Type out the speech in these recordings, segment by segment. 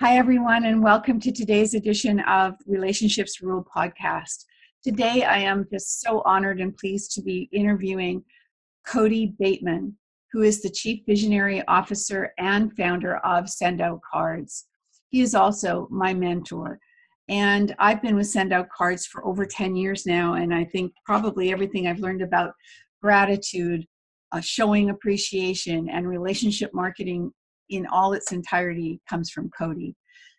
Hi, everyone, and welcome to today's edition of Relationships Rule podcast. Today, I am just so honored and pleased to be interviewing Cody Bateman who is the Chief Visionary Officer and founder of Send Out Cards. He is also my mentor. And I've been with Send Out Cards for over 10 years now. And I think probably everything I've learned about gratitude, uh, showing appreciation, and relationship marketing in all its entirety comes from Cody.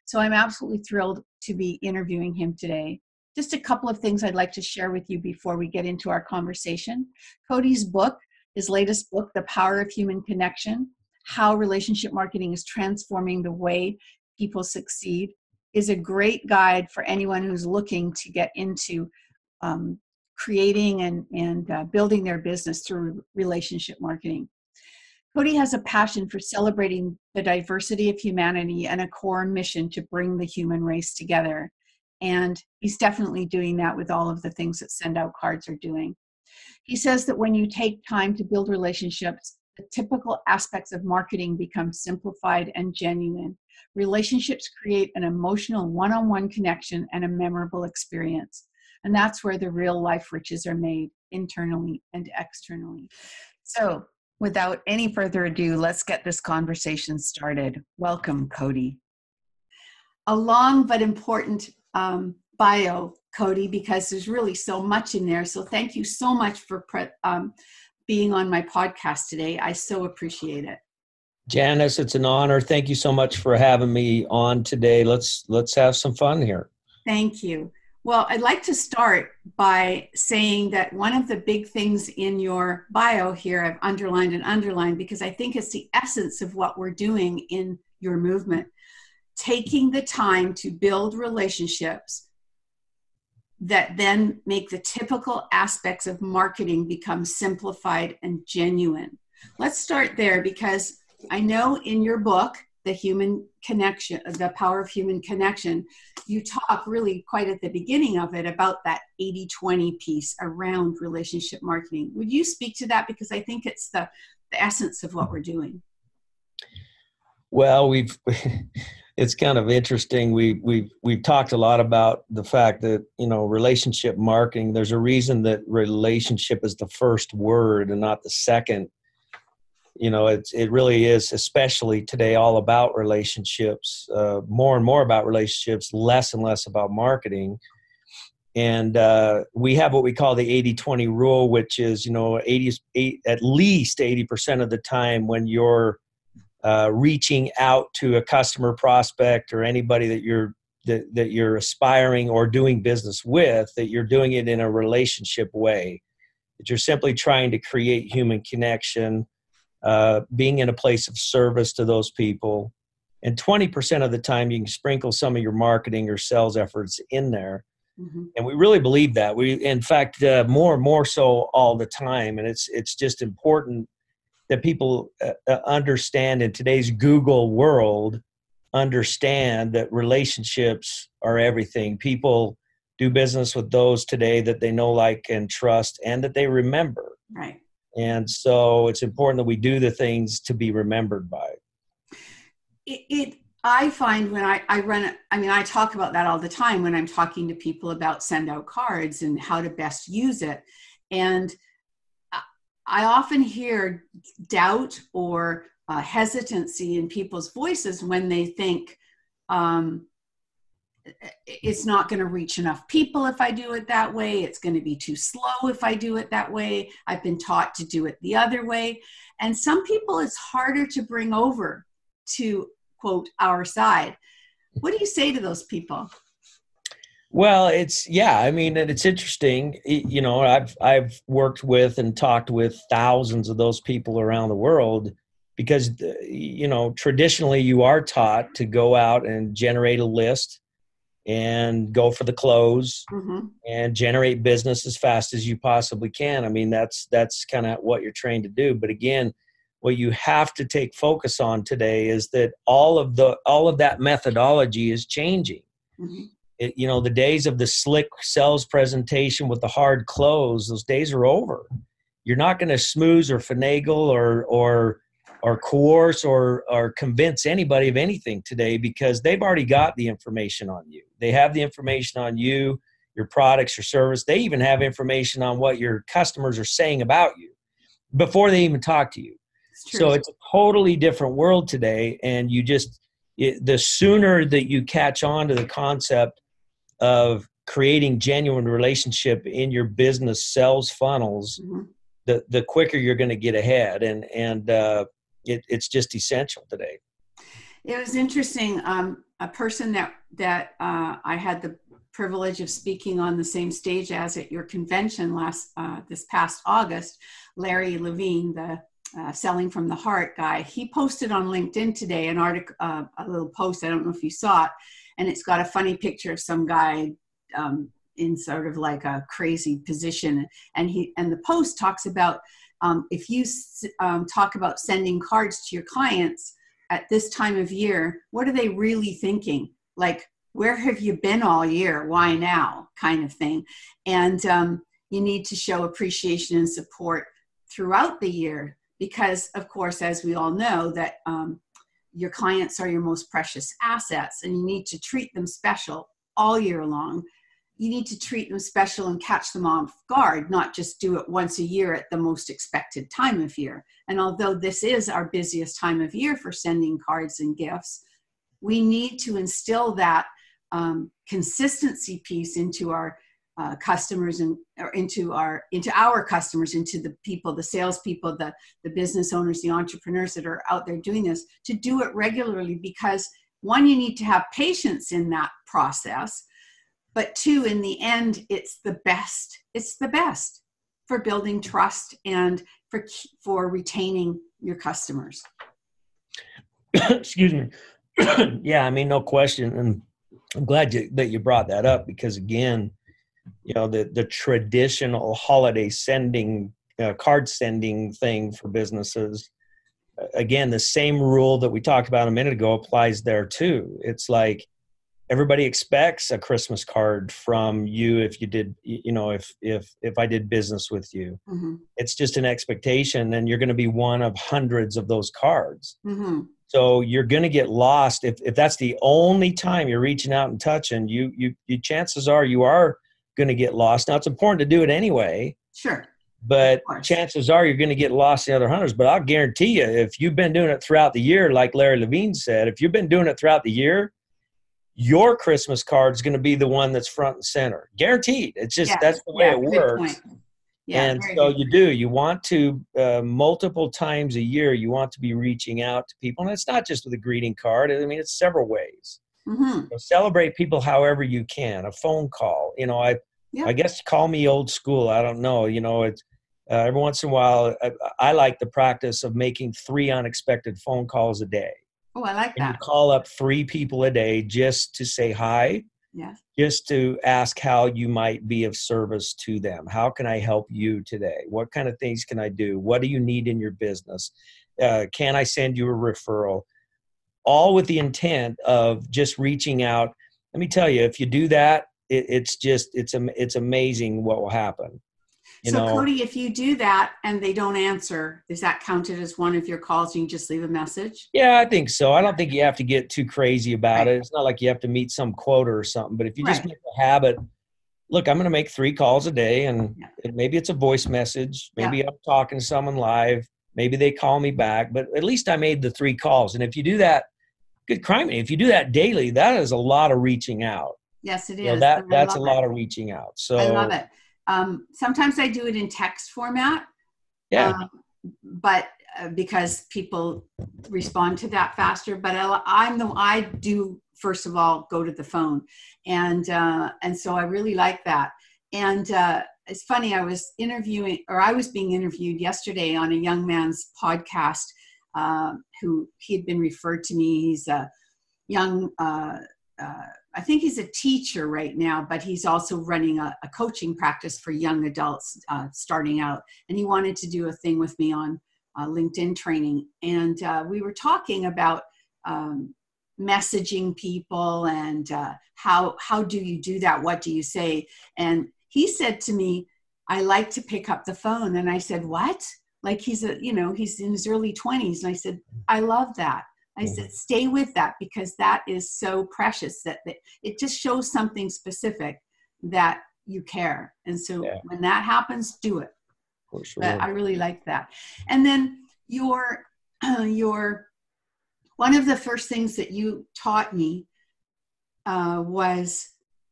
So I'm absolutely thrilled to be interviewing him today. Just a couple of things I'd like to share with you before we get into our conversation. Cody's book, his latest book, The Power of Human Connection How Relationship Marketing is Transforming the Way People Succeed, is a great guide for anyone who's looking to get into um, creating and, and uh, building their business through relationship marketing. Cody has a passion for celebrating the diversity of humanity and a core mission to bring the human race together. And he's definitely doing that with all of the things that Send Out Cards are doing. He says that when you take time to build relationships, the typical aspects of marketing become simplified and genuine. Relationships create an emotional one on one connection and a memorable experience. And that's where the real life riches are made internally and externally. So, without any further ado, let's get this conversation started. Welcome, Cody. A long but important um, bio Cody, because there's really so much in there. So thank you so much for pre- um, being on my podcast today. I so appreciate it. Janice, it's an honor. Thank you so much for having me on today. Let's let's have some fun here. Thank you. Well, I'd like to start by saying that one of the big things in your bio here, I've underlined and underlined because I think it's the essence of what we're doing in your movement. Taking the time to build relationships that then make the typical aspects of marketing become simplified and genuine. Let's start there because I know in your book, The Human Connection, The Power of Human Connection, you talk really quite at the beginning of it about that 80 20 piece around relationship marketing. Would you speak to that? Because I think it's the, the essence of what we're doing. Well, we've it's kind of interesting. We we've we've talked a lot about the fact that you know relationship marketing. There's a reason that relationship is the first word and not the second. You know, it's it really is, especially today, all about relationships. Uh, more and more about relationships, less and less about marketing. And uh, we have what we call the 80-20 rule, which is you know 80 eight, at least 80% of the time when you're uh, reaching out to a customer prospect or anybody that you're that, that you're aspiring or doing business with that you're doing it in a relationship way that you're simply trying to create human connection uh, being in a place of service to those people and 20% of the time you can sprinkle some of your marketing or sales efforts in there mm-hmm. and we really believe that we in fact uh, more and more so all the time and it's it's just important that people uh, uh, understand in today's Google world understand that relationships are everything. People do business with those today that they know, like, and trust, and that they remember. Right. And so it's important that we do the things to be remembered by. It, it I find when I, I run, I mean, I talk about that all the time when I'm talking to people about send out cards and how to best use it. And I often hear doubt or uh, hesitancy in people's voices when they think um, it's not going to reach enough people if I do it that way. It's going to be too slow if I do it that way. I've been taught to do it the other way. And some people it's harder to bring over to quote our side. What do you say to those people? Well, it's yeah. I mean, it's interesting. You know, I've I've worked with and talked with thousands of those people around the world because uh, you know traditionally you are taught to go out and generate a list and go for the close mm-hmm. and generate business as fast as you possibly can i mean that's that's kind of what you're trained to do but again what you have to take focus on today is that all of the all of that methodology is changing mm-hmm. it, you know the days of the slick sales presentation with the hard close those days are over you're not going to smooth or finagle or or or coerce or or convince anybody of anything today because they've already got the information on you. They have the information on you, your products, your service. They even have information on what your customers are saying about you before they even talk to you. It's so it's a totally different world today, and you just it, the sooner that you catch on to the concept of creating genuine relationship in your business sales funnels. Mm-hmm the the quicker you're going to get ahead and and uh, it, it's just essential today. It was interesting. Um, a person that that uh, I had the privilege of speaking on the same stage as at your convention last uh, this past August, Larry Levine, the uh, selling from the heart guy, he posted on LinkedIn today an article, uh, a little post. I don't know if you saw it, and it's got a funny picture of some guy um, in sort of like a crazy position, and he and the post talks about um, if you um, talk about sending cards to your clients at this time of year, what are they really thinking? Like, where have you been all year? Why now? Kind of thing. And um, you need to show appreciation and support throughout the year because, of course, as we all know, that um, your clients are your most precious assets and you need to treat them special all year long you need to treat them special and catch them off guard, not just do it once a year at the most expected time of year. And although this is our busiest time of year for sending cards and gifts, we need to instill that um, consistency piece into our uh, customers and into our into our customers, into the people, the salespeople, the the business owners, the entrepreneurs that are out there doing this, to do it regularly because one, you need to have patience in that process but two in the end it's the best it's the best for building trust and for for retaining your customers. Excuse me. Yeah i mean no question and i'm glad you, that you brought that up because again you know the the traditional holiday sending uh, card sending thing for businesses again the same rule that we talked about a minute ago applies there too. It's like everybody expects a christmas card from you if you did you know if if if i did business with you. Mm-hmm. it's just an expectation and you're going to be one of hundreds of those cards. Mm-hmm. so you're going to get lost. If, if that's the only time you're reaching out and touching you you, you chances are you are going to get lost. Now it's important to do it anyway. Sure. But chances are you're going to get lost in other hunters but i'll guarantee you if you've been doing it throughout the year like larry levine said if you've been doing it throughout the year your Christmas card is going to be the one that's front and center. Guaranteed. It's just that's the way yeah, it works. Yeah, and so you do. You want to uh, multiple times a year. You want to be reaching out to people, and it's not just with a greeting card. I mean, it's several ways. Mm-hmm. So celebrate people however you can. A phone call. You know, I yeah. I guess call me old school. I don't know. You know, it's uh, every once in a while. I, I like the practice of making three unexpected phone calls a day. Oh, I like that. You call up three people a day just to say hi. Yes. Just to ask how you might be of service to them. How can I help you today? What kind of things can I do? What do you need in your business? Uh, can I send you a referral? All with the intent of just reaching out. Let me tell you, if you do that, it, it's just it's it's amazing what will happen. You so, know, Cody, if you do that and they don't answer, is that counted as one of your calls? And you just leave a message? Yeah, I think so. I don't think you have to get too crazy about right. it. It's not like you have to meet some quota or something. But if you right. just make a habit, look, I'm going to make three calls a day, and yeah. maybe it's a voice message. Maybe yeah. I'm talking to someone live. Maybe they call me back. But at least I made the three calls. And if you do that, good crime. If you do that daily, that is a lot of reaching out. Yes, it is. You know, that that's a it. lot of reaching out. So I love it. Um, sometimes I do it in text format. Yeah. Um, but uh, because people respond to that faster, but I, am the I do first of all go to the phone, and uh, and so I really like that. And uh, it's funny, I was interviewing or I was being interviewed yesterday on a young man's podcast uh, who he had been referred to me. He's a young, uh, uh, I think he's a teacher right now, but he's also running a, a coaching practice for young adults uh, starting out. And he wanted to do a thing with me on uh, LinkedIn training. And uh, we were talking about um, messaging people and uh, how how do you do that? What do you say? And he said to me, "I like to pick up the phone." And I said, "What?" Like he's a you know he's in his early twenties. And I said, "I love that." I said, stay with that because that is so precious that, that it just shows something specific that you care. And so yeah. when that happens, do it. Sure. But I really like that. And then your uh, your one of the first things that you taught me uh, was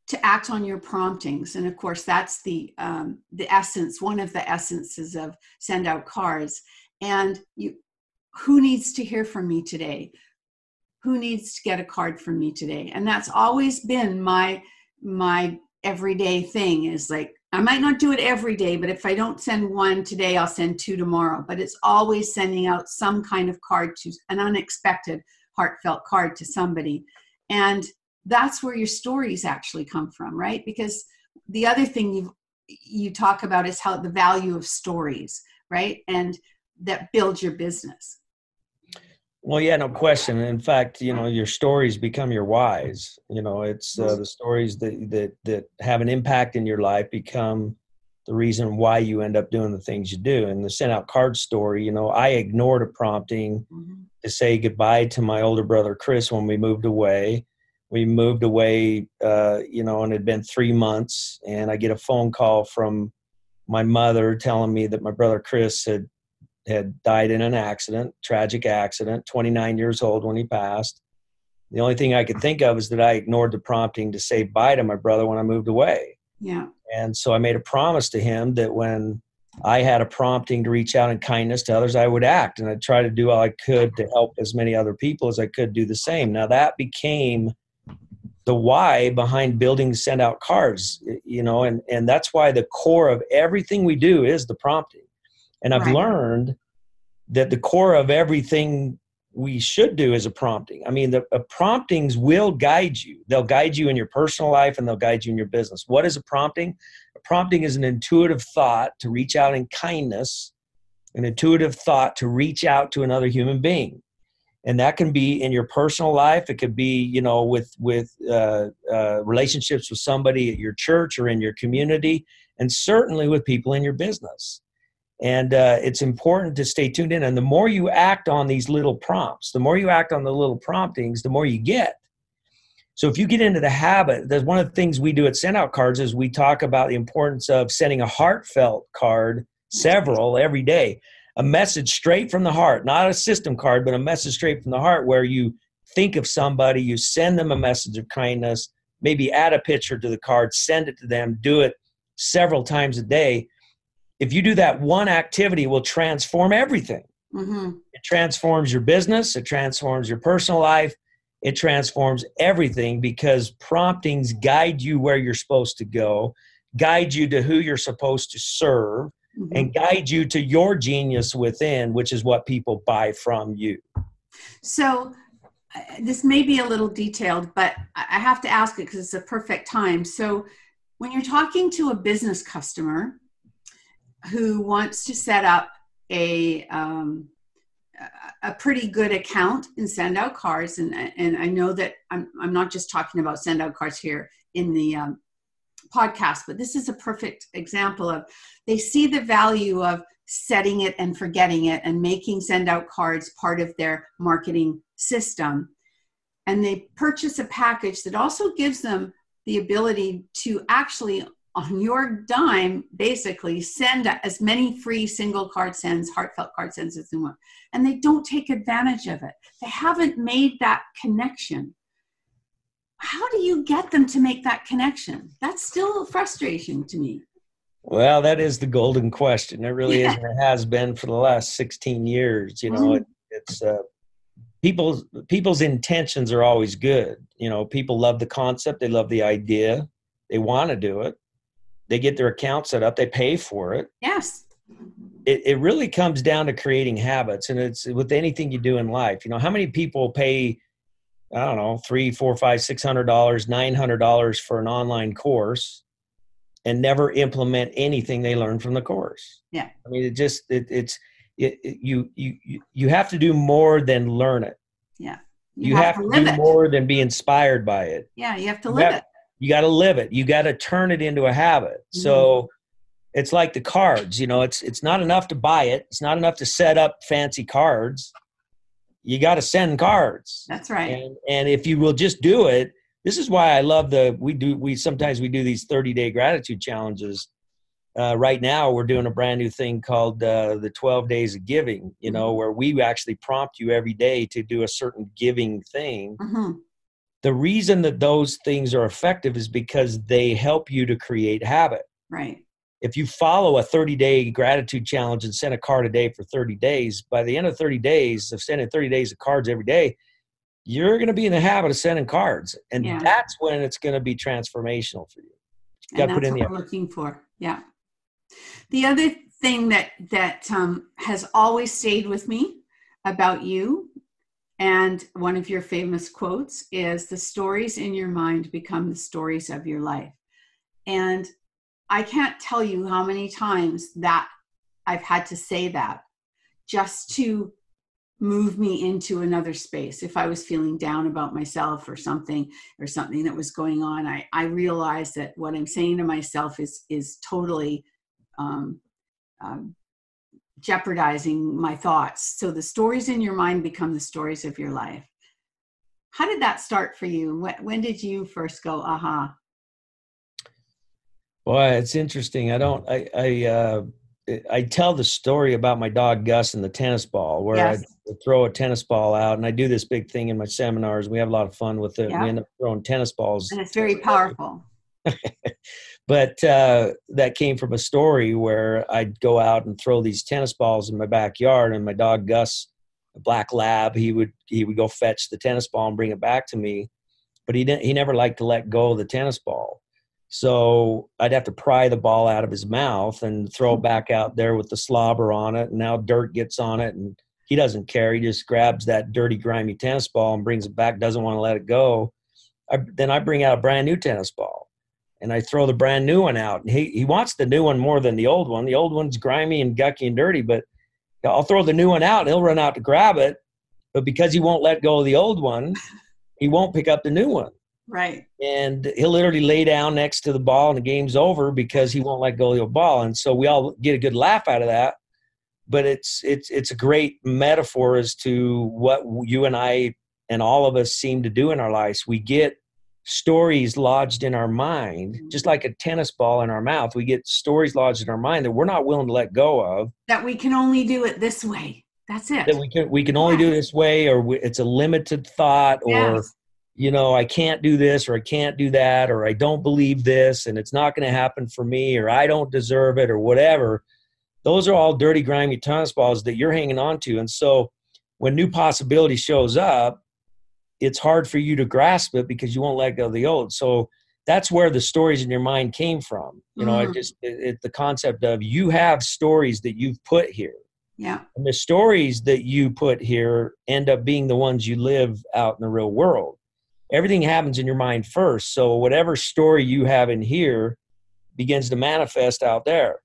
to act on your promptings, and of course that's the um, the essence, one of the essences of send out cards. And you who needs to hear from me today? Who needs to get a card from me today? And that's always been my my everyday thing is like i might not do it every day but if i don't send one today i'll send two tomorrow. But it's always sending out some kind of card to an unexpected heartfelt card to somebody. And that's where your stories actually come from right? Because the other thing you you talk about is how the value of stories right? And that builds your business well, yeah, no question. In fact, you know, your stories become your whys. You know, it's uh, the stories that that that have an impact in your life become the reason why you end up doing the things you do. And the sent out card story, you know, I ignored a prompting mm-hmm. to say goodbye to my older brother Chris when we moved away. We moved away, uh, you know, and it had been three months, and I get a phone call from my mother telling me that my brother Chris had had died in an accident, tragic accident, 29 years old when he passed. The only thing I could think of is that I ignored the prompting to say bye to my brother when I moved away. Yeah. And so I made a promise to him that when I had a prompting to reach out in kindness to others, I would act and I'd try to do all I could to help as many other people as I could do the same. Now that became the why behind building send out cards, you know, and, and that's why the core of everything we do is the prompting. And I've right. learned that the core of everything we should do is a prompting. I mean, the uh, promptings will guide you. They'll guide you in your personal life and they'll guide you in your business. What is a prompting? A prompting is an intuitive thought to reach out in kindness, an intuitive thought to reach out to another human being. And that can be in your personal life. It could be, you know, with with uh, uh, relationships with somebody at your church or in your community, and certainly with people in your business and uh, it's important to stay tuned in. And the more you act on these little prompts the more you act on the little promptings the more you get. So if you get into the habit there's one of the things we do at send out cards is we talk about the importance of sending a heartfelt card several every day. A message straight from the heart not a system card but a message straight from the heart where you think of somebody you send them a message of kindness maybe add a picture to the card send it to them do it several times a day if you do that one activity will transform everything mm-hmm. it transforms your business it transforms your personal life it transforms everything because promptings guide you where you're supposed to go guide you to who you're supposed to serve mm-hmm. and guide you to your genius within which is what people buy from you so uh, this may be a little detailed but i have to ask it because it's a perfect time so when you're talking to a business customer who wants to set up a um, a pretty good account and send out cards. And and I know that I'm I'm not just talking about send out cards here in the um, podcast but this is a perfect example of they see the value of setting it and forgetting it and making send out cards part of their marketing system. And they purchase a package that also gives them the ability to actually on your dime, basically send as many free single card sends, heartfelt card sends as they want. And they don't take advantage of it. They haven't made that connection. How do you get them to make that connection? That's still frustration to me. Well, that is the golden question. It really yeah. is, and it has been for the last 16 years. You know, mm-hmm. it, it's uh, people's people's intentions are always good. You know, people love the concept, they love the idea, they want to do it they get their account set up, they pay for it. Yes. it, it really comes down to creating habits and it's with anything you do in life you know how many people pay i don't know three four five six hundred dollars nine hundred dollars for an online course and never implement anything they learn from the course Yeah. i mean it just it, it's it, it- you you you- you have to do more than learn it Yeah, you, have, to, live do it. more than be inspired by it Yeah, you have to You live have- it. You got to live it. You got to turn it into a habit. Mm-hmm. so it's like the cards you know it's it's not enough to buy it. It's not enough to set up fancy cards. You got to send cards. That's right. and and if you will just do it this is why i love the we do we sometimes we do these 30 day gratitude challenges. Uh, right now we're doing a brand new thing called uh, the 12 days of giving you know where we actually prompt you every day to do a certain giving thing. Hmm the reason that those things are effective is because they help you to create habit Right. if you follow a 30 day gratitude challenge and send a card a day for 30 days, by the end of 30 days of sending 30 days of cards every day, you're going to be in the habit of sending cards. And Yeah. that's when it's going to be transformational for you. and gotta that's put in what the looking for. Yeah. The other thing that that um, has always stayed with me about you, and one of your famous quotes is, "The stories in your mind become the stories of your life." And I can't tell you how many times that I've had to say that just to move me into another space. If I was feeling down about myself or something, or something that was going on, I, I realized that what I'm saying to myself is is totally um, um, jeopardizing my thoughts. So the stories in your mind become the stories of your life. How did that start for you? When, when did you first go, aha? Boy, it's interesting. I don't, I, I, uh, I tell the story about my dog Gus and the tennis ball, where Yes. I throw a tennis ball out, and I do this big thing in my seminars. We have a lot of fun with it. Yeah. We end up throwing tennis balls And it's very powerful. but uh, that came from a story where I'd go out and throw these tennis balls in my backyard, and my dog Gus, a black lab, he would he would go fetch the tennis ball and bring it back to me, but he didn't. He never liked to let go of the tennis ball, so I'd have to pry the ball out of his mouth and throw it back out there with the slobber on it, and now dirt gets on it, and he doesn't care. He just grabs that dirty, grimy tennis ball and brings it back. Doesn't want to let it go. I, then I bring out a brand new tennis ball and I throw the brand new one out. And he, he wants the new one more than the old one. The old one's grimy and gucky and dirty, but I'll throw the new one out and he'll run out to grab it. But because he won't let go of the old one, he won't pick up the new one. Right. And he'll literally lay down next to the ball and the game's over because he won't let go of the old ball. And so we all get a good laugh out of that. But it's it's it's a great metaphor as to what you and I and all of us seem to do in our lives. We get stories lodged in our mind, mm-hmm. just like a tennis ball in our mouth. We get stories lodged in our mind that we're not willing to let go of. That we can only do it this way. That's it. That we can we can only do it this way, or we, it's a limited thought, or Yes. you know I can't do this, or I can't do that, or I don't believe this, and it's not going to happen for me, or I don't deserve it, or whatever. Those are all dirty, grimy tennis balls that you're hanging on to, and so when new possibility shows up, it's hard for you to grasp it because you won't let go of the old. So that's where the stories in your mind came from. You know, Mhm. it just it, it, the concept of you have stories that you've put here, Yeah. and the stories that you put here end up being the ones you live out in the real world. Everything happens in your mind first. So whatever story you have in here begins to manifest out there.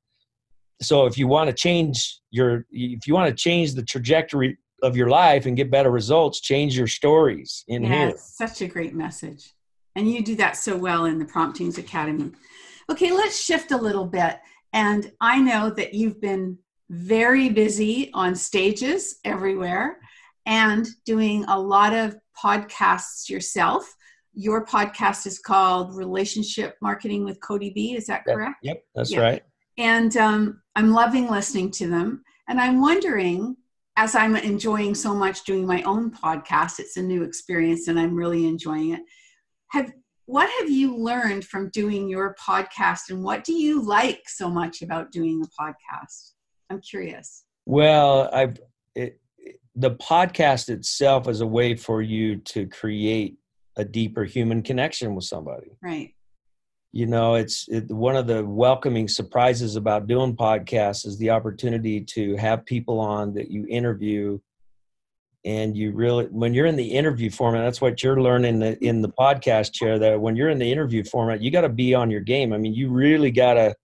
So if you want to change your if you want to change the trajectory of your life and get better results, change your stories in yeah, here. such a great message. And you do that so well in the Promptings Academy. Okay, let's shift a little bit. And I know that you've been very busy on stages everywhere and doing a lot of podcasts yourself. Your podcast is called Relationship Marketing with Cody B. Is that Yep, correct? Yep, that's Yeah. right. and um, I'm loving listening to them. And I'm wondering, as I'm enjoying so much doing my own podcast, it's a new experience, and I'm really enjoying it. Have what have you learned from doing your podcast, and what do you like so much about doing the podcast? I'm curious. Well, I've it, the podcast itself is a way for you to create a deeper human connection with somebody. Right. You know it's it, one of the welcoming surprises about doing podcasts is the opportunity to have people on that you interview and you really when you're in the interview format that's what you're learning in the podcast chair that when you're in the interview format you got to be on your game i mean you really got to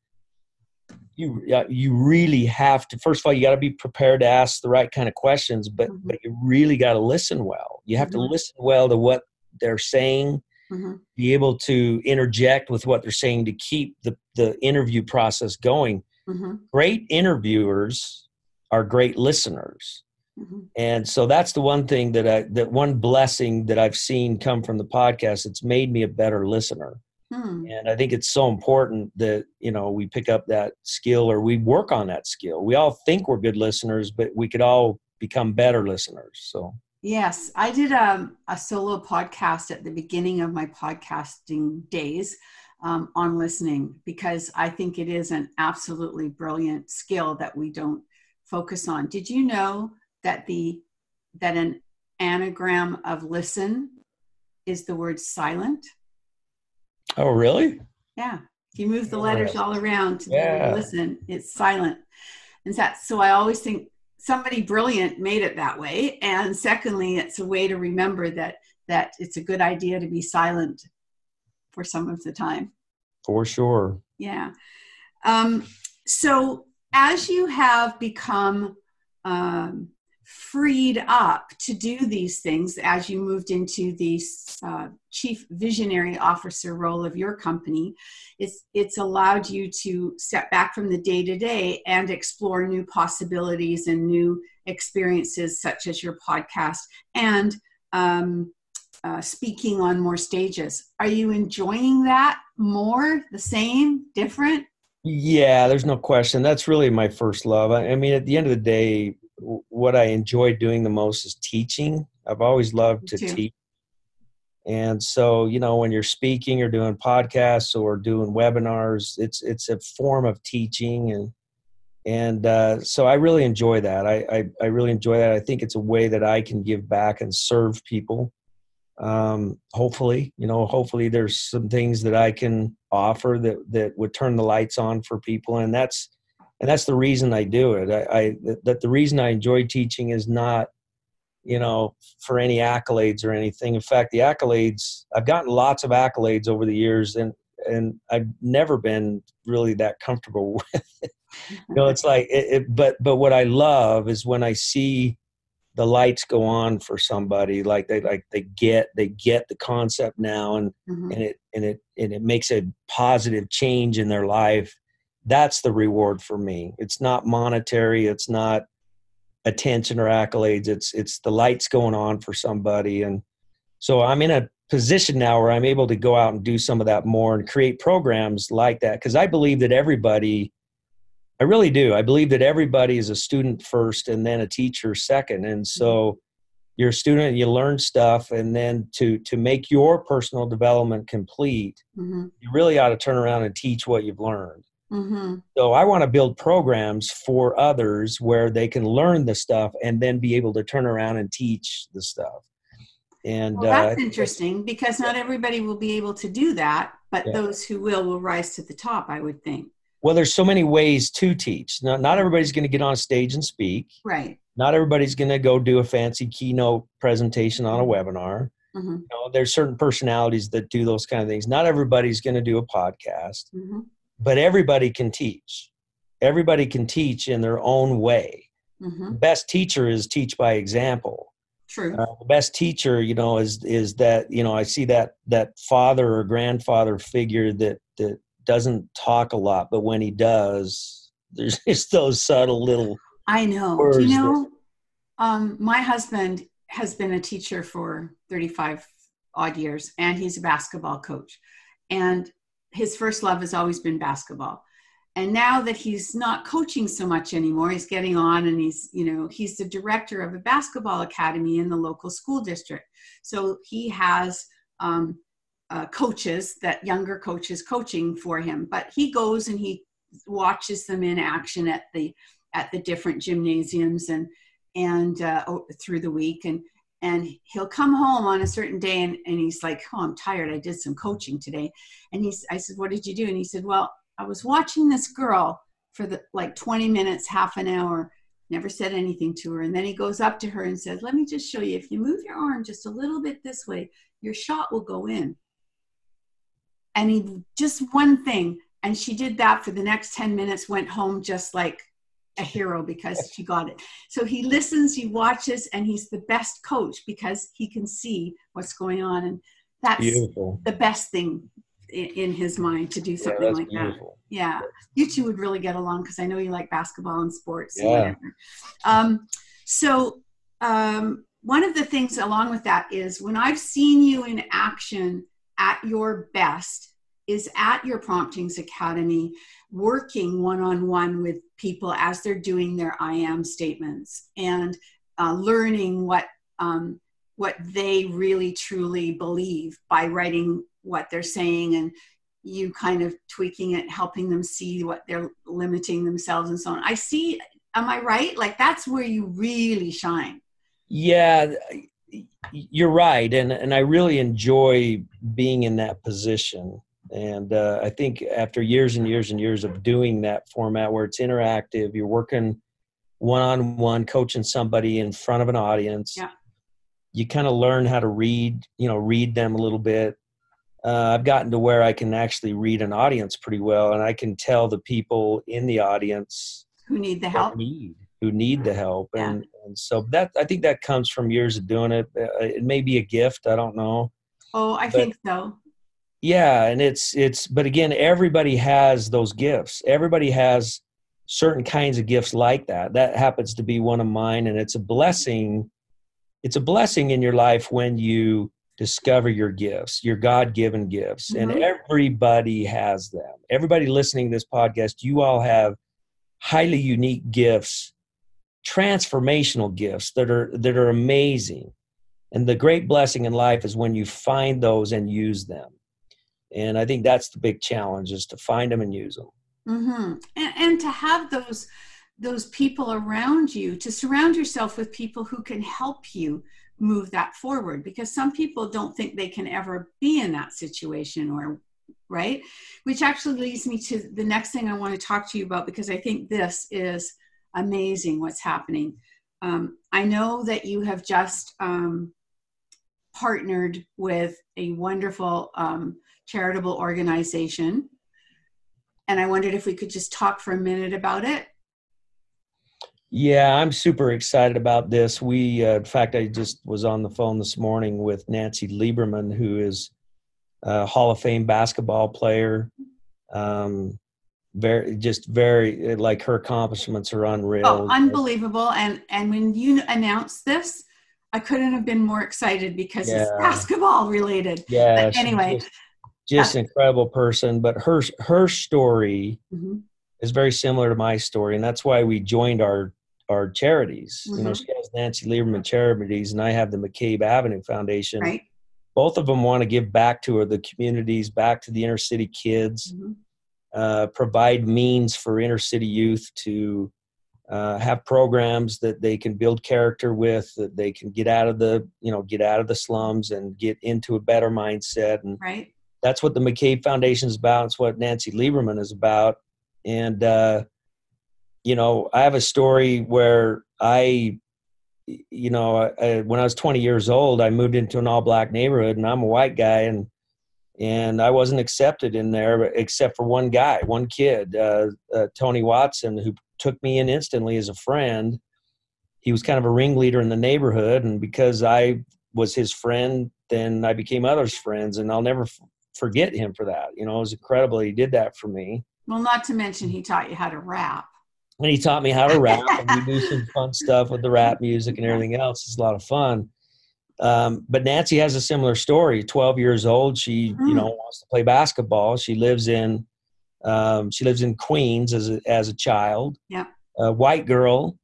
you you really have to first of all you got to be prepared to ask the right kind of questions but mm-hmm. but you really got to listen well you have mm-hmm. to listen well to what they're saying mm-hmm. be able to interject with what they're saying to keep the, the interview process going. Mm-hmm. Great interviewers are great listeners. Mm-hmm. And so that's the one thing that I, that one blessing that I've seen come from the podcast. It's made me a better listener. Hmm. And I think it's so important that, you know, we pick up that skill or we work on that skill. We all think we're good listeners, but we could all become better listeners. So Yes, I did a, um, a solo podcast at the beginning of my podcasting days um, on listening because I think it is an absolutely brilliant skill that we don't focus on. Did you know that the that an anagram of listen is the word silent? Oh, really? Yeah. If you move the letters all around to yeah. listen, it's silent. And that so I always think somebody brilliant made it that way. And secondly it's a way to remember that that it's a good idea to be silent for some of the time. For sure. Yeah. Um, so as you have become um, freed up to do these things as you moved into the uh, chief visionary officer role of your company. It's it's allowed you to step back from the day to day and explore new possibilities and new experiences such as your podcast and um, uh, speaking on more stages. Are you enjoying that more the same different? Yeah there's no question. That's really my first love. I, I mean at the end of the day what I enjoy doing the most is teaching. I've always loved to teach. And so, you know, when you're speaking or doing podcasts or doing webinars, it's it's a form of teaching and and uh, so I really enjoy that. I, I, I really enjoy that. I think it's a way that I can give back and serve people. Um, hopefully, you know, hopefully there's some things that I can offer that that would turn the lights on for people, and that's and that's the reason I do it. I, I that the reason I enjoy teaching is not, you know, for any accolades or anything. In fact, the accolades I've gotten lots of accolades over the years, and and I've never been really that comfortable with it. You know, it's like it, it, but but what I love is when I see the lights go on for somebody like they like they get they get the concept now and mm-hmm. and it and it and it makes a positive change in their life that's the reward for me. It's not monetary it's not attention or accolades it's it's the lights going on for somebody. And so i'm in a position now where i'm able to go out and do some of that more and create programs like that because i believe that everybody i really do. I believe that everybody is a student first and then a teacher second. And so you're a student and you learn stuff and then to to make your personal development complete mm-hmm. you really ought to turn around and teach what you've learned Mm-hmm. So I want to build programs for others where they can learn the stuff and then be able to turn around and teach the stuff. And well, that's uh, interesting because not everybody will be able to do that, but yeah. those who will will rise to the top, I would think. Well, there's so many ways to teach. Not, not everybody's going to get on stage and speak. Right. Not everybody's going to go do a fancy keynote presentation on a webinar. Mm-hmm. You know, there's certain personalities that do those kind of things. Not everybody's going to do a podcast. Mm-hmm but everybody can teach. Everybody can teach in their own way. Mm-hmm. the best teacher is teach by example. True. Uh, the best teacher you know is is that you know i see that that father or grandfather figure that that doesn't talk a lot but when he does there's just those subtle little i know. Do you know that, um, my husband has been a teacher for 35 odd years and he's a basketball coach. And his first love has always been basketball. And now that he's not coaching so much anymore he's getting on and he's you know he's the director of a basketball academy in the local school district. So he has um, uh, coaches that younger coaches coaching for him but he goes and he watches them in action at the at the different gymnasiums and and uh, through the week. And and he'll come home on a certain day and, and he's like oh i'm tired. I did some coaching today. And he's i said what did you do? And he said well i was watching this girl for the like 20 minutes half an hour never said anything to her. And then he goes up to her and says let me just show you. If you move your arm just a little bit this way your shot will go in and he just one thing and she did that for the next 10 minutes went home just like a hero because she got it. So he listens, he watches, and he's the best coach because he can see what's going on. And that's Beautiful. the best thing in, in, his mind to do something yeah, like beautiful. that. Yeah. You two would really get along because I know you like basketball and sports. Yeah. um, so, um, one of the things along with that is when I've seen you in action at your best is at your Promptings Academy working one on one with people as they're doing their I am statements and uh, learning what um, what they really truly believe by writing what they're saying and you kind of tweaking it, helping them see what they're limiting themselves and so on. I see. Am I right? Like that's where you really shine. Yeah, you're right, and and I really enjoy being in that position. And uh, I think after years and years and years of doing that format where it's interactive, you're working one on one, coaching somebody in front of an audience. Yeah. You kind of learn how to read, you know, read them a little bit. Uh, I've gotten to where I can actually read an audience pretty well, and I can tell the people in the audience who need the help. Need who need the help, yeah. and, and so that I think that comes from years of doing it. Uh, it may be a gift, I don't know. Oh, I but, think so yeah and it's it's but again everybody has those gifts. Everybody has certain kinds of gifts like that. That happens to be one of mine and it's a blessing it's a blessing in your life when you discover your gifts your god-given gifts mm-hmm. and everybody has them. Everybody listening to this podcast you all have highly unique gifts transformational gifts that are that are amazing. And the great blessing in life is when you find those and use them and i think that's the big challenge is to find them and use them mm-hmm. and, and to have those those people around you to surround yourself with people who can help you move that forward because some people don't think they can ever be in that situation or right? Which actually leads me to the next thing i want to talk to you about because i think this is amazing what's happening. Um, i know that you have just um, partnered with a wonderful um, charitable organization. And I wondered if we could just talk for a minute about it. Yeah, I'm super excited about this. We, uh, in fact, I just was on the phone this morning with Nancy Lieberman, who is a Hall of Fame basketball player. Um, very, just very like her accomplishments are unreal. Oh, unbelievable! And and when you announced this, I couldn't have been more excited because yeah. it's basketball related. Yeah. But anyway, just, just incredible person. But her her story mm-hmm. is very similar to my story, and that's why we joined our our charities. Mm-hmm. You know, mm-hmm. she has Nancy Lieberman Charities, and I have the McCabe Avenue Foundation. Right. Both of them want to give back to the communities, back to the inner city kids, mm-hmm. uh, provide means for inner city youth to uh, have programs that they can build character with, that they can get out of the you know get out of the slums and get into a better mindset and right that's what the McCabe Foundation is about. It's what Nancy Lieberman is about. And, uh, you know, I have a story where I, you know, I, when I was 20 years old, I moved into an all black neighborhood and I'm a white guy and, and I wasn't accepted in there except for one guy, one kid, uh, uh, Tony Watson, who took me in instantly as a friend. He was kind of a ringleader in the neighborhood. And because I was his friend, then I became others' friends. And I'll never forget him for that. You know, it was incredible. He did that for me. Well, not to mention he taught you how to rap. And he taught me how to rap, and we do some fun stuff with the rap music and everything else. It's a lot of fun. Um, but Nancy has a similar story. Twelve years old, she mm. you know wants to play basketball. She lives in um, she lives in Queens as a, as a child. Yeah, a white girl.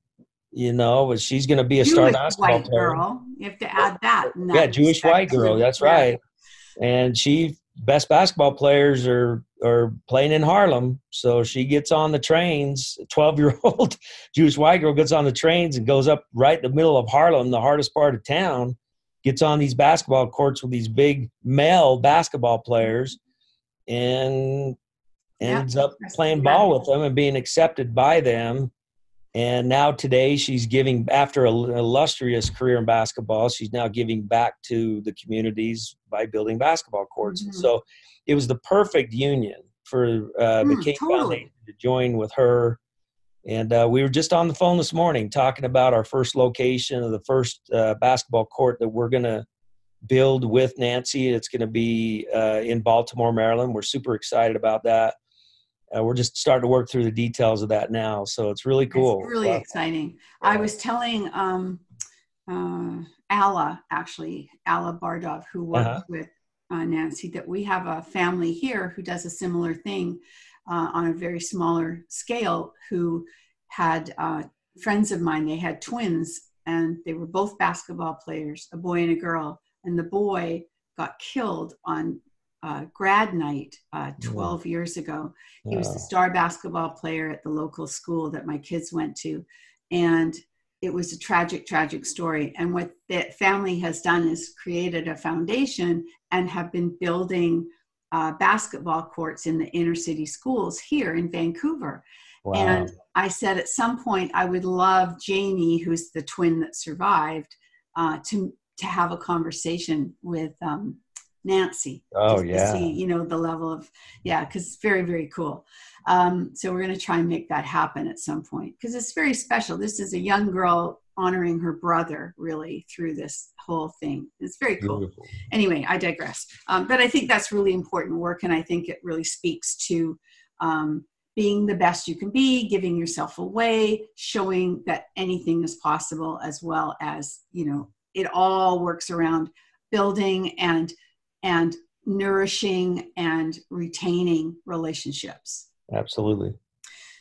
You know, but she's going to be a Jewish star basketball white player. girl. You have to add that. yeah, Jewish white girl. That's right. And she best basketball players are are playing in Harlem. So she gets on the trains. Twelve year old Jewish white girl gets on the trains and goes up right in the middle of Harlem, the hardest part of town, gets on these basketball courts with these big male basketball players and ends yeah. up playing ball with them and being accepted by them and now today she's giving after an illustrious career in basketball she's now giving back to the communities by building basketball courts mm-hmm. so it was the perfect union for uh, mm, the King totally. Foundation to join with her and uh, we were just on the phone this morning talking about our first location of the first uh, basketball court that we're going to build with Nancy. It's going to be uh, in Baltimore, Maryland. We're super excited about that. Uh, we're just starting to work through the details of that now. So it's really cool. It's really exciting. I was telling um, uh, Alla, actually, Alla Bardov, who worked uh-huh. with uh, Nancy, that we have a family here who does a similar thing uh, on a very smaller scale who had uh, friends of mine. They had twins and they were both basketball players, a boy and a girl. And the boy got killed on uh, grad night uh, 12 years ago. He was the star basketball player at the local school that my kids went to. And it was a tragic, tragic story. And what that family has done is created a foundation and have been building uh, basketball courts in the inner city schools here in Vancouver. Wow. And I said at some point I would love Jamie, who's the twin that survived, uh, to to have a conversation with um, Nancy. Oh yeah. see, you know, the level of yeah, because it's very very cool. Um, so we're going to try and make that happen at some point because it's very special. This is a young girl honoring her brother really through this whole thing. It's very cool. Beautiful. Anyway, I digress. Um, but I think that's really important work, and I think it really speaks to um, being the best you can be, giving yourself away, showing that anything is possible, as well as you know, it all works around building and and nourishing and retaining relationships. Absolutely.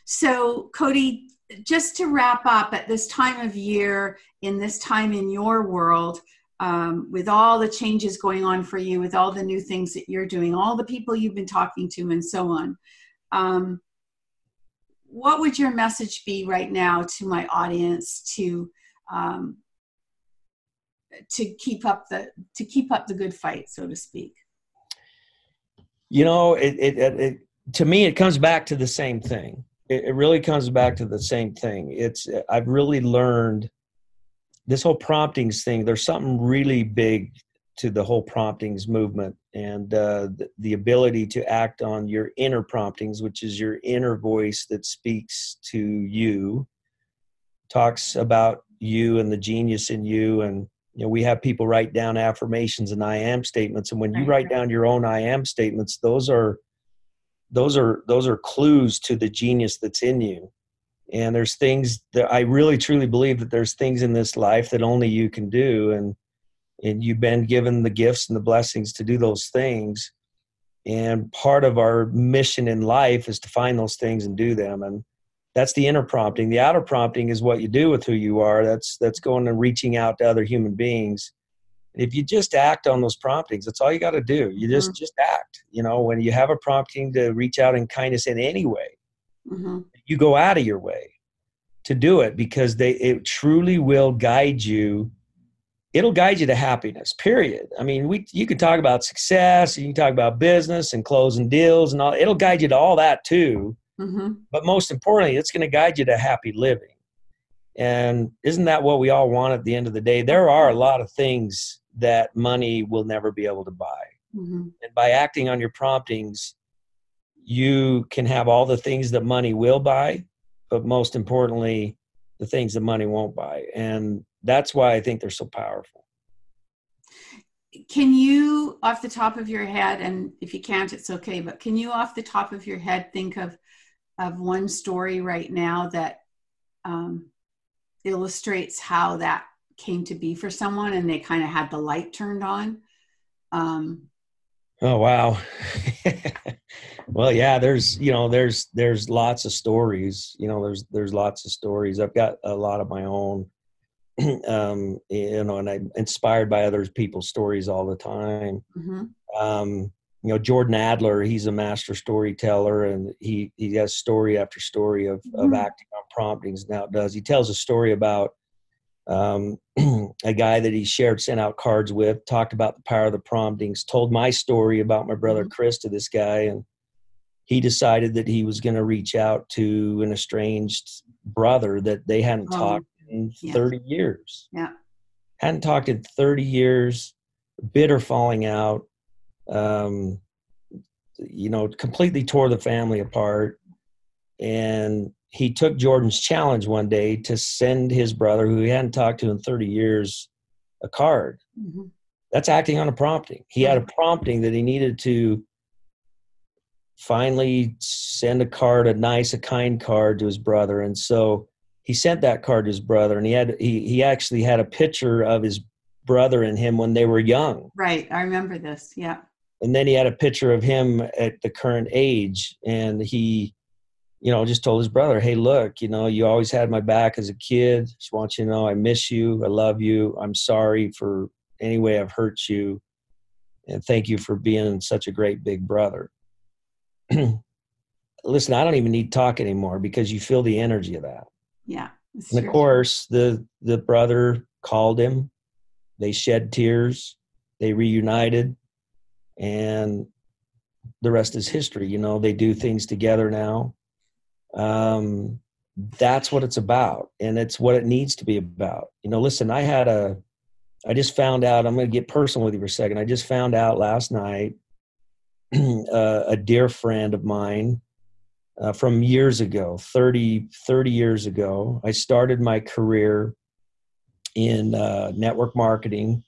So, Kody, just to wrap up at this time of year, in this time in your world, um, with all the changes going on for you, with all the new things that you're doing, all the people you've been talking to, and so on, um, what would your message be right now to my audience to um, to keep up the to keep up the good fight, so to speak? You know, it, it, it to me it comes back to the same thing it, it really comes back to the same thing. It's I've really learned this whole promptings thing. There's something really big to the whole promptings movement and uh, the, the, ability to act on your inner promptings, which is your inner voice that speaks to you, talks about you and the genius in you. And, you know, we have people write down affirmations and I am statements. And when you write down your own I am statements, those are those are those are clues to the genius that's in you. And there's things that i really truly believe that there's things in this life that only you can do and and you've been given the gifts and the blessings to do those things. And part of our mission in life is to find those things and do them. And that's the inner prompting. The outer prompting is what you do with who you are. That's that's going and reaching out to other human beings. If you just act on those promptings that's all you got to do. You just mm-hmm. just act you know when you have a prompting to reach out in kindness in any way mm-hmm. you go out of your way to do it because they it truly will guide you. It'll guide you to happiness period. I mean we you can talk about success you can talk about business and closing deals and all it'll guide you to all that too mm-hmm. but most importantly it's going to guide you to happy living and isn't that what we all want at the end of the day there are a lot of things that money will never be able to buy. Mm-hmm. And by acting on your promptings, you can have all the things that money will buy, but most importantly, the things that money won't buy. And that's why I think they're so powerful. Can you, off the top of your head, and if you can't, it's okay, but can you, off the top of your head, think of of one story right now that um, illustrates how that came to be for someone and they kind of had the light turned on. Um, oh wow. Well yeah there's you know there's there's lots of stories you know there's there's lots of stories. I've got a lot of my own um you know and i'm inspired by other people's stories all the time. Mm-hmm. um you know jordan adler he's a master storyteller and he he has story after story of mm-hmm. of acting on promptings now does he tells a story about um, a guy that he shared SendOutCards with, talked about the power of the promptings, told my story about my brother mm-hmm. Chris to this guy, and he decided that he was going to reach out to an estranged brother that they hadn't oh, talked in yeah. 30 years. Yeah. Hadn't talked in 30 years, bitter falling out. Um, you know, completely tore the family apart. And he took Jordan's challenge one day to send his brother, who he hadn't talked to in 30 years, a card. Mm-hmm. That's acting on a prompting. He had a prompting that he needed to finally send a card, a nice, a kind card to his brother. And so he sent that card to his brother, and he had he he actually had a picture of his brother and him when they were young. Right, I remember this. Yeah. And then he had a picture of him at the current age, and he you know, just told his brother, "Hey, look, you know, you always had my back as a kid. Just want you to know I miss you. I love you. I'm sorry for any way I've hurt you, and thank you for being such a great big brother." Listen, I don't even need to talk anymore because you feel the energy of that. Yeah. And of course, the the brother called him. They shed tears. They reunited, and the rest is history. You know, they do things together now. Um, that's what it's about and it's what it needs to be about. You know listen i had a i just found out i'm going to get personal with you for a second. I just found out last night uh, a dear friend of mine uh, from years ago 30 30 years ago i started my career in uh, network marketing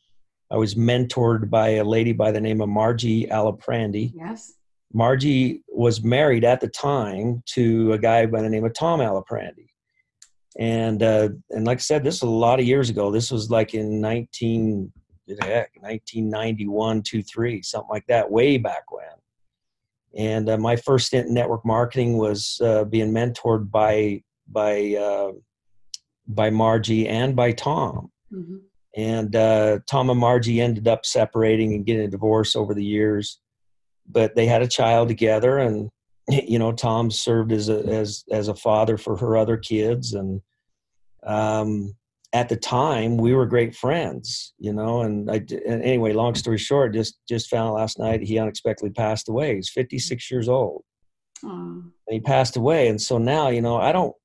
i was mentored by a lady by the name of margie aliprandi yes Margie was married at the time to a guy by the name of Tom Aliprandi. And uh, and like I said, this was a lot of years ago. This was like in 19 heck 1991, 2, 3, something like that, way back when. And uh, my first stint in network marketing was uh, being mentored by by uh, by Margie and by Tom. Mm-hmm. And uh, Tom and Margie ended up separating and getting a divorce over the years. But they had a child together and you know tom served as a as as a father for her other kids. And um at the time we were great friends you know and i and anyway long story short just just found last night he unexpectedly passed away. He's 56 years old. And he passed away. And so now you know i don't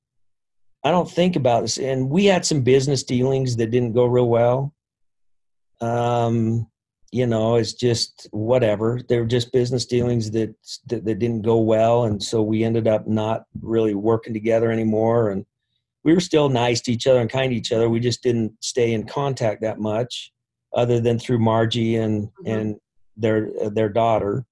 i don't think about this and we had some business dealings that didn't go real well um you know, it's just whatever. They were just business dealings that, that, that didn't go well, and so we ended up not really working together anymore. And we were still nice to each other and kind to each other. We just didn't stay in contact that much, other than through Margie and mm-hmm. and their their daughter.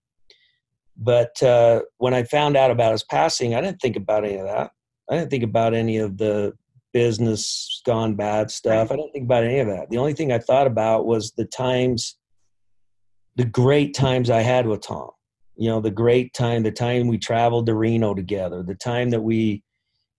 But uh, when I found out about his passing, I didn't think about any of that. I didn't think about any of the business gone bad stuff. I didn't think about any of that. The only thing I thought about was the times the great times I had with Tom. You know, the great time, the time we traveled to Reno together, the time that we,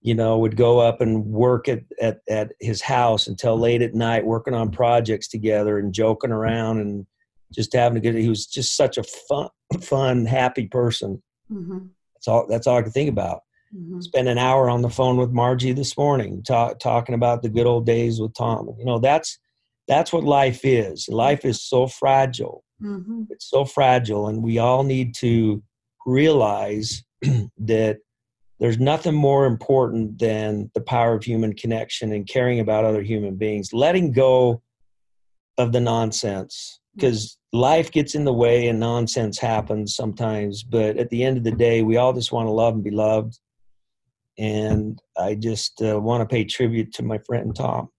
you know, would go up and work at, at, at his house until late at night, working on projects together and joking around and just having a good. He was just such a fun, fun, happy person. Mm-hmm. That's all. That's all I could think about. Mm-hmm. Spend an hour on the phone with Margie this morning, talk, talking about the good old days with Tom. You know, that's that's what life is. Life is so fragile Mm-hmm. It's so fragile, and we all need to realize that there's nothing more important than the power of human connection and caring about other human beings, letting go of the nonsense because life gets in the way and nonsense happens sometimes. But at the end of the day, we all just want to love and be loved. And I just uh, want to pay tribute to my friend Tom.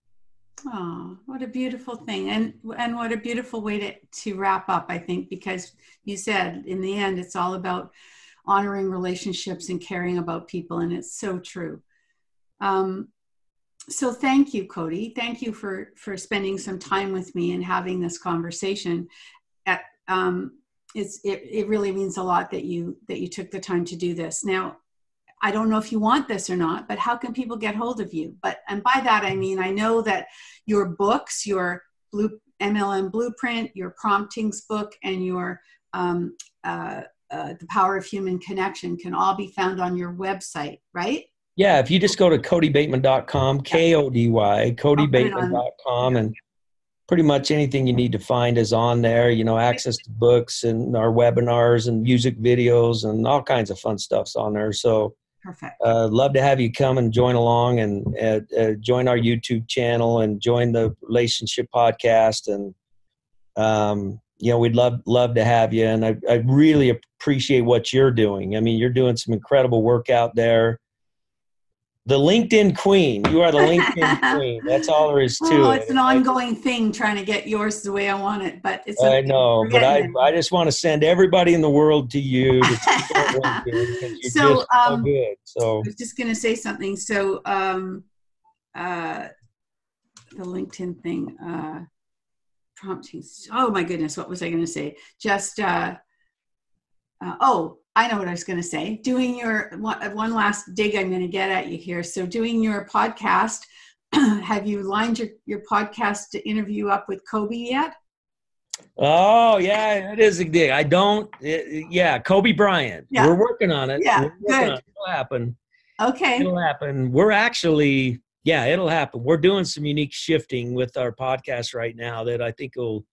Oh, what a beautiful thing. And and what a beautiful way to, to wrap up, I think, because you said in the end it's all about honoring relationships and caring about people, and it's so true. Um, so thank you, Kody. Thank you for for spending some time with me and having this conversation. At, um, it's it, it really means a lot that you that you took the time to do this. Now, I don't know if you want this or not, but how can people get hold of you? But and by that I mean I know that your books, your blue MLM blueprint, your promptings book, and your um, uh, uh, the power of human connection can all be found on your website, right? Yeah, if you just go to kodybateman.com, K O D Y, kodybateman.com, and pretty much anything you need to find is on there. You know, access to books and our webinars and music videos and all kinds of fun stuff's on there. So, Perfect. uh, love to have you come and join along and uh, uh, join our YouTube channel and join the relationship podcast. And, um, you know, we'd love, love to have you. And I, I really appreciate what you're doing. I mean, you're doing some incredible work out there the LinkedIn queen. You are the LinkedIn queen. That's all there is to oh, it. it's an ongoing thing trying to get yours the way I want it, but it's. I know, but I. I just want to send everybody in the world to you. To keep on LinkedIn because you're So, just so um, good. So I was just going to say something. So, um, uh, the LinkedIn thing, uh, prompting. Oh my goodness, what was I going to say? Just, uh, uh, oh, I know what I was going to say. Doing your one, one last dig I'm going to get at you here. So, doing your podcast, have you lined your, your podcast to interview up with Kobe yet? Oh yeah, it is a dig. I don't. it- yeah, Kobe Bryant. Yeah. We're working on it. Yeah, good. it. It'll happen. Okay. It'll happen. We're actually, yeah, it'll happen. We're doing some unique shifting with our podcast right now that I think will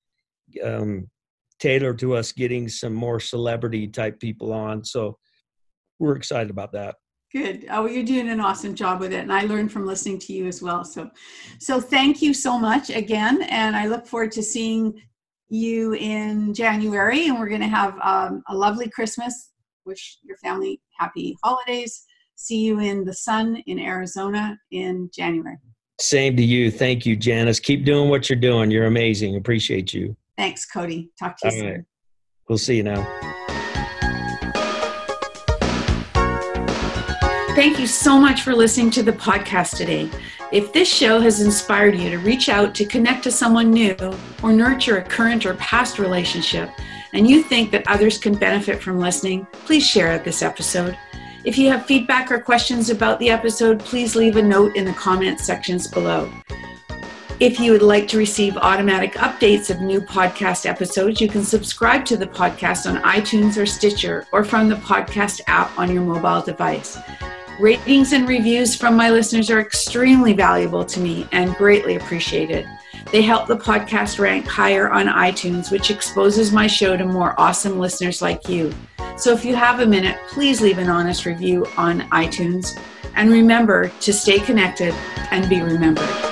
um, tailor to us getting some more celebrity type people on. So we're excited about that. Good. Oh, you're doing an awesome job with it, and I learned from listening to you as well. So, so thank you so much again, and I look forward to seeing you in January. And we're going to have um, a lovely Christmas. Wish your family happy holidays. See you in the sun in Arizona in January. Same to you. Thank you, Janice. Keep doing what you're doing. You're amazing. Appreciate you. Thanks, Kody. Talk to you All soon. right. We'll see you now. Thank you so much for listening to the podcast today. If this show has inspired you to reach out to connect to someone new or nurture a current or past relationship, and you think that others can benefit from listening, please share this episode. If you have feedback or questions about the episode, please leave a note in the comments sections below. If you would like to receive automatic updates of new podcast episodes, you can subscribe to the podcast on iTunes or Stitcher or from the podcast app on your mobile device. Ratings and reviews from my listeners are extremely valuable to me and greatly appreciated. They help the podcast rank higher on iTunes, which exposes my show to more awesome listeners like you. So if you have a minute, please leave an honest review on iTunes. And remember to stay connected and be remembered.